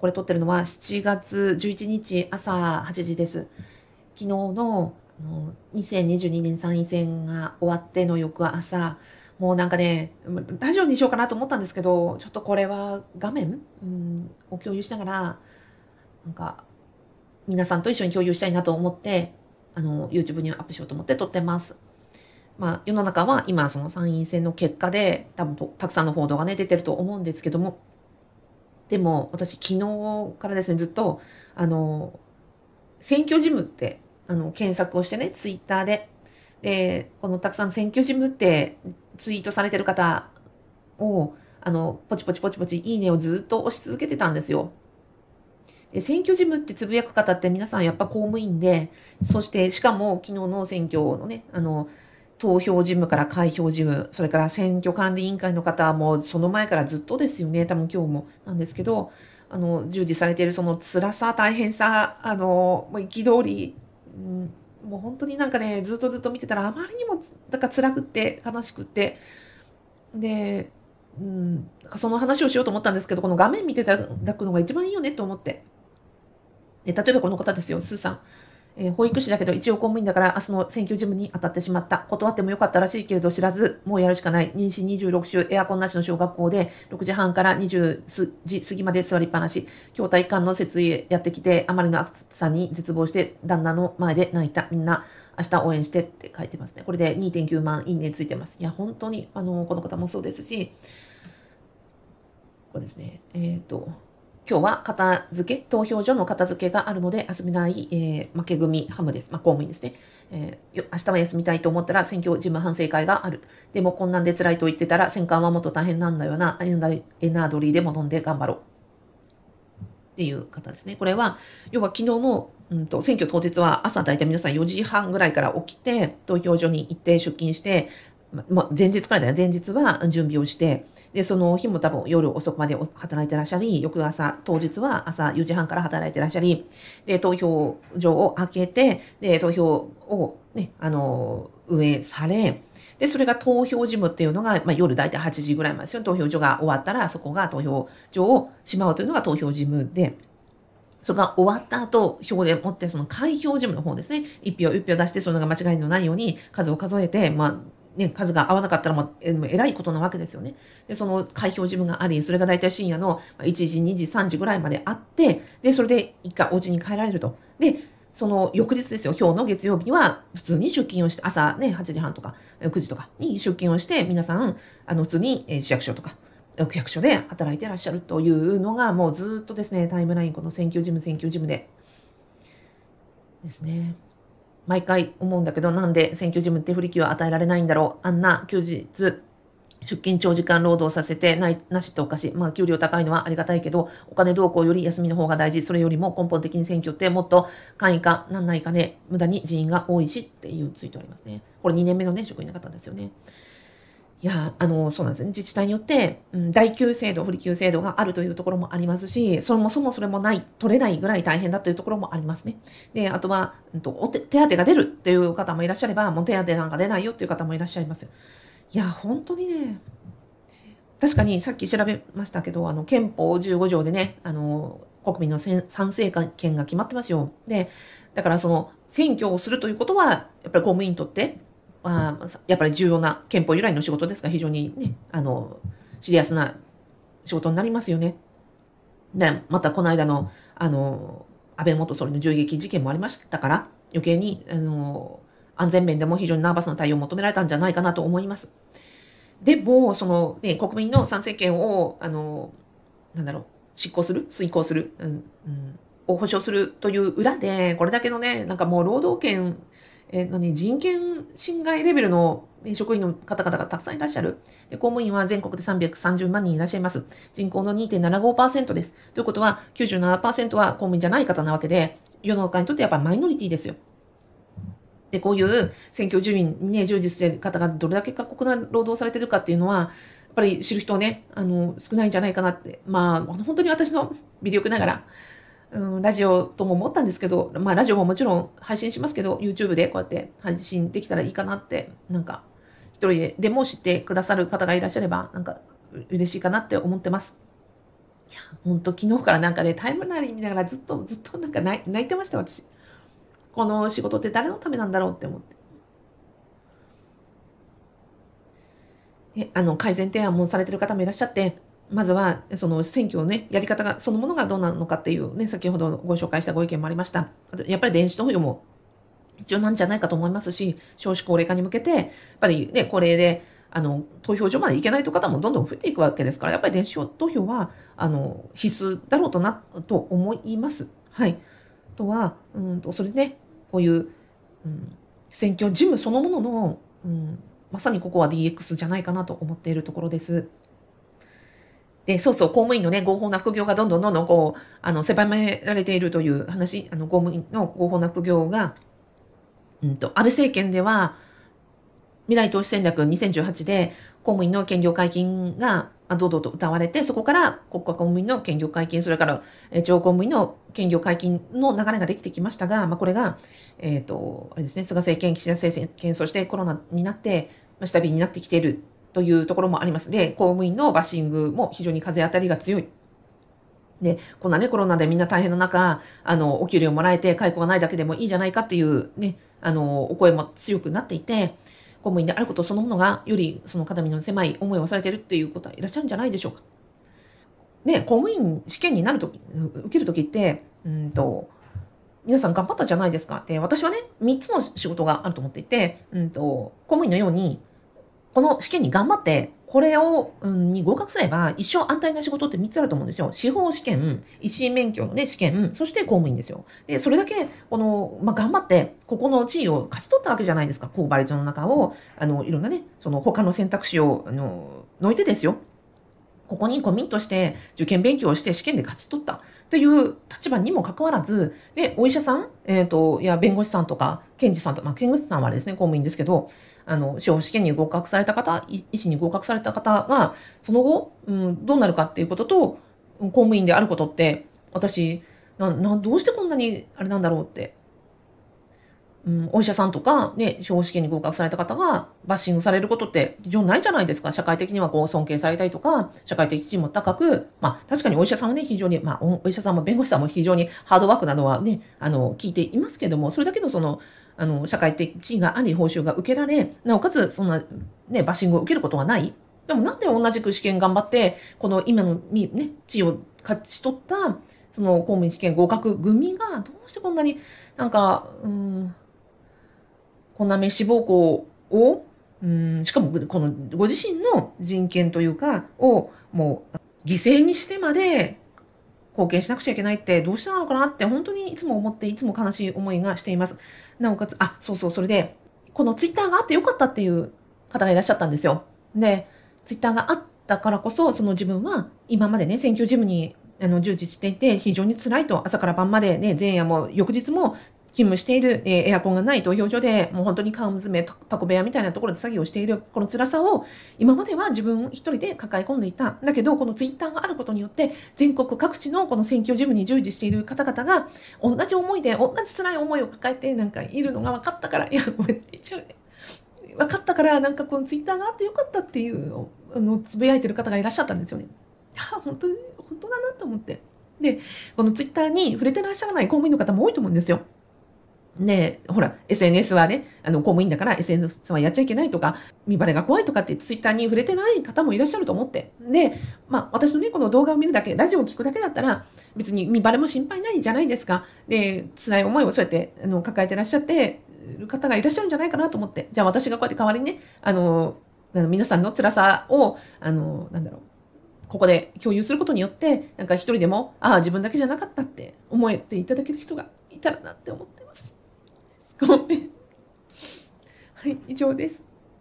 これ撮ってるのは7月11日朝8時です。昨日のの2022年参院選が終わっての翌朝、もうなんかね、ラジオにしようかなと思ったんですけど、ちょっとこれは画面、うん、を共有しながら、なんか、皆さんと一緒に共有したいなと思って、あの、YouTube にアップしようと思って撮ってます。まあ、世の中は今、その参院選の結果で、多分たくさんの報道がね、出てると思うんですけども、でも私昨日からですねずっとあの選挙事務ってあの検索をしてねツイッターででこのたくさん選挙事務ってツイートされてる方をあのポチポチポチポチいいねをずっと押し続けてたんですよ。で選挙事務ってつぶやく方って皆さんやっぱ公務員でそしてしかも昨日の選挙のねあの投票事務から開票事務、それから選挙管理委員会の方もその前からずっとですよね、多分今日もなんですけど、あの、従事されているその辛さ、大変さ、あの、憤り、うん、もう本当になんかね、ずっとずっと見てたらあまりにも、なんか辛くって、悲しくって、で、うん、その話をしようと思ったんですけど、この画面見ていただくのが一番いいよねと思って。で例えばこの方ですよ、スーさん。えー、保育士だけど一応公務員だから明日の選挙事務に当たってしまった。断ってもよかったらしいけれど知らず、もうやるしかない。妊娠26週、エアコンなしの小学校で6時半から20時過ぎまで座りっぱなし。今日体育館の設営やってきて、あまりの暑さに絶望して旦那の前で泣いた。みんな明日応援してって書いてますね。これで2.9万いいねついてます。いや、本当に、あの、この方もそうですし、これですね、えっ、ー、と、今日は片付け、投票所の片付けがあるので休めない、えー、負け組ハムです。まあ、公務員ですね。えー、明日は休みたいと思ったら選挙事務反省会がある。でもこんなんで辛いと言ってたら戦艦はもっと大変なんだよな。エナードリーでも飲んで頑張ろう。っていう方ですね。これは、要は昨日の、うんと、選挙当日は朝大体皆さん4時半ぐらいから起きて、投票所に行って出勤して、ま、前日からだよ。前日は準備をして、で、その日も多分夜遅くまで働いてらっしゃり、翌朝、当日は朝4時半から働いてらっしゃり、で、投票所を開けて、で、投票をね、あの、運営され、で、それが投票事務っていうのが、まあ、夜大体8時ぐらいまでですよ。投票所が終わったら、そこが投票所をしまうというのが投票事務で、それが終わった後、表で持って、その開票事務の方ですね。一票一票出して、それが間違いのないように数を数えて、まあ、ね、数が合わなかったらもう、えらいことなわけですよね。で、その開票事務があり、それが大体深夜の1時、2時、3時ぐらいまであって、で、それで一回お家に帰られると。で、その翌日ですよ、今日の月曜日には普通に出勤をして、朝ね、8時半とか9時とかに出勤をして、皆さん、あの、普通に市役所とか、区役所で働いてらっしゃるというのが、もうずっとですね、タイムライン、この選挙事務、選挙事務で、ですね。毎回思うんだけど、なんで選挙事務って不利給を与えられないんだろう。あんな休日、出勤長時間労働させてない、なしっておかしい。まあ、給料高いのはありがたいけど、お金動向より休みの方が大事。それよりも根本的に選挙ってもっと簡易化なんないかね、無駄に人員が多いしっていうツイートありますね。これ2年目のね、職員の方ですよね。いや、あの、そうなんですね。自治体によって、うん、代給制度、不利給制度があるというところもありますし、そもそもそれもない、取れないぐらい大変だというところもありますね。で、あとは、うんと、お手手当が出るっていう方もいらっしゃれば、もう手当なんか出ないよっていう方もいらっしゃいます。いや、本当にね、確かにさっき調べましたけど、あの、憲法15条でね、あの、国民の賛成権が決まってますよ。で、だからその、選挙をするということは、やっぱり公務員にとってあ、やっぱり重要な憲法由来の仕事ですが、非常にね、あの、シリアスな仕事になりますよね。で、またこの間の、あの、安倍元総理の銃撃事件もありましたから、余計に、あの、安全面でも非常にナーバスな対応を求められたんじゃないかなと思います。でも、その、ね、国民の参政権を、あの、なんだろう、執行する、遂行する、うん、うん、を保障するという裏で、これだけのね、なんかもう労働権えー、何人権侵害レベルの職員の方々がたくさんいらっしゃる。で公務員は全国で330万人いらっしゃいます。人口の2.75%です。ということは97%は公務員じゃない方なわけで、世の中にとってやっぱりマイノリティですよ。で、こういう選挙順位にね、従事してる方がどれだけ過酷な労働されてるかっていうのは、やっぱり知る人ね、あの、少ないんじゃないかなって。まあ、本当に私の魅力ながら、うん、ラジオとも思ったんですけど、まあラジオももちろん配信しますけど、YouTube でこうやって配信できたらいいかなって、なんか、一人ででも知ってくださる方がいらっしゃれば、なんか嬉しいかなって思ってます。いや、ほんと昨日からなんかね、タイムライン見ながらずっと、ずっとなんか泣いてました、私。この仕事って誰のためなんだろうって思って。であの改善提案もされてる方もいらっしゃって、まずはその選挙をね、やり方が、そのものがどうなのかっていうね、先ほどご紹介したご意見もありました。やっぱり電子投票も必要なんじゃないかと思いますし、少子高齢化に向けて、やっぱりね、高齢で、あの、投票所まで行けないという方もどんどん増えていくわけですから、やっぱり電子投票は、あの、必須だろうとな、と思います。はい。とは、うんと、それでね、こういう、うん、選挙事務そのものの、うん、まさにここは DX じゃないかなと思っているところです。で、そうそう、公務員のね、合法な副業がどんどんどんどんこう、あの、狭められているという話、あの、公務員の合法な副業が、うんと、安倍政権では、未来投資戦略2018で公務員の兼業解禁が堂々と歌われて、そこから国家公務員の兼業解禁、それから地方公務員の兼業解禁の流れができてきましたが、まあ、これが、えっ、ー、と、あれですね、菅政権、岸田政権、そしてコロナになって、まあ、下火になってきているというところもあります。で、公務員のバッシングも非常に風当たりが強い。で、こんなね、コロナでみんな大変な中、あの、お給料もらえて、解雇がないだけでもいいじゃないかっていうね、あの、お声も強くなっていて、公務員であることそのものが、よりその肩身の狭い思いをされてるっていうことはいらっしゃるんじゃないでしょうか。ね、公務員試験になるとき、受けるときって、うんと、皆さん頑張ったじゃないですか。で、私はね、3つの仕事があると思っていて、うんと、公務員のように、この試験に頑張ってこれを、うん、に合格すれば、一生安泰な仕事って3つあると思うんですよ。司法試験、医師免許のね、試験、そして公務員ですよ。で、それだけ、この、まあ、頑張って、ここの地位を勝ち取ったわけじゃないですか。高倍率の中を、あの、いろんなね、その他の選択肢を、あの、のいてですよ。ここにコミットして、受験勉強をして試験で勝ち取った。という立場にもかかわらず、で、お医者さん、えっ、ー、と、いや、弁護士さんとか、検事さんとか、まあ、検事さんはですね、公務員ですけど、あの、司法試験に合格された方、医師に合格された方が、その後、うん、どうなるかっていうことと、公務員であることって、私、な、な、どうしてこんなにあれなんだろうって、うん、お医者さんとか、ね、司法試験に合格された方がバッシングされることって非常にないじゃないですか。社会的にはこう尊敬されたりとか、社会的地位も高く、まあ確かにお医者さんはね、非常に、まあお医者さんも弁護士さんも非常にハードワークなどはね、あの、聞いていますけども、それだけのその、あの、社会的地位があり、報酬が受けられ、なおかつ、そんな、ね、バッシングを受けることはない。でもなんで同じく試験頑張って、この今の、ね、地位を勝ち取った、その公務員試験合格組が、どうしてこんなになんか、うん、こんな飯暴行を、うん、しかもこのご自身の人権というか、をもう犠牲にしてまで貢献しなくちゃいけないってどうしてなのかなって本当にいつも思っていつも悲しい思いがしています。なおかつ、あ、そうそう、それで、このツイッターがあってよかったっていう方がいらっしゃったんですよ。で、ツイッターがあったからこそ、その自分は今までね、選挙事務にあの従事していて非常に辛いと朝から晩までね、前夜も翌日も勤務している、え、エアコンがない投票所で、もう本当に缶詰、タコ部屋みたいなところで作業している、この辛さを、今までは自分一人で抱え込んでいた。だけど、このツイッターがあることによって、全国各地のこの選挙事務に従事している方々が、同じ思いで、同じ辛い思いを抱えて、なんかいるのが分かったから、いや、ごめん、言っちゃうね。分かったから、なんかこのツイッターがあってよかったっていう、あの、つぶやいてる方がいらっしゃったんですよね。あ、本当に、本当だなと思って。で、このツイッターに触れてらっしゃらない公務員の方も多いと思うんですよ。で、ほら、SNS はね、あの、公務員だから SNS はやっちゃいけないとか、見バレが怖いとかってツイッターに触れてない方もいらっしゃると思って。で、まあ、私のね、この動画を見るだけ、ラジオを聞くだけだったら、別に見バレも心配ないじゃないですか。で、辛い思いをそうやって、あの、抱えてらっしゃってる方がいらっしゃるんじゃないかなと思って。じゃあ私がこうやって代わりにね、あの、あの皆さんの辛さを、あの、なんだろう、ここで共有することによって、なんか一人でも、ああ、自分だけじゃなかったって思えていただける人がいたらなって思ってます。ごめん。はい、以上です。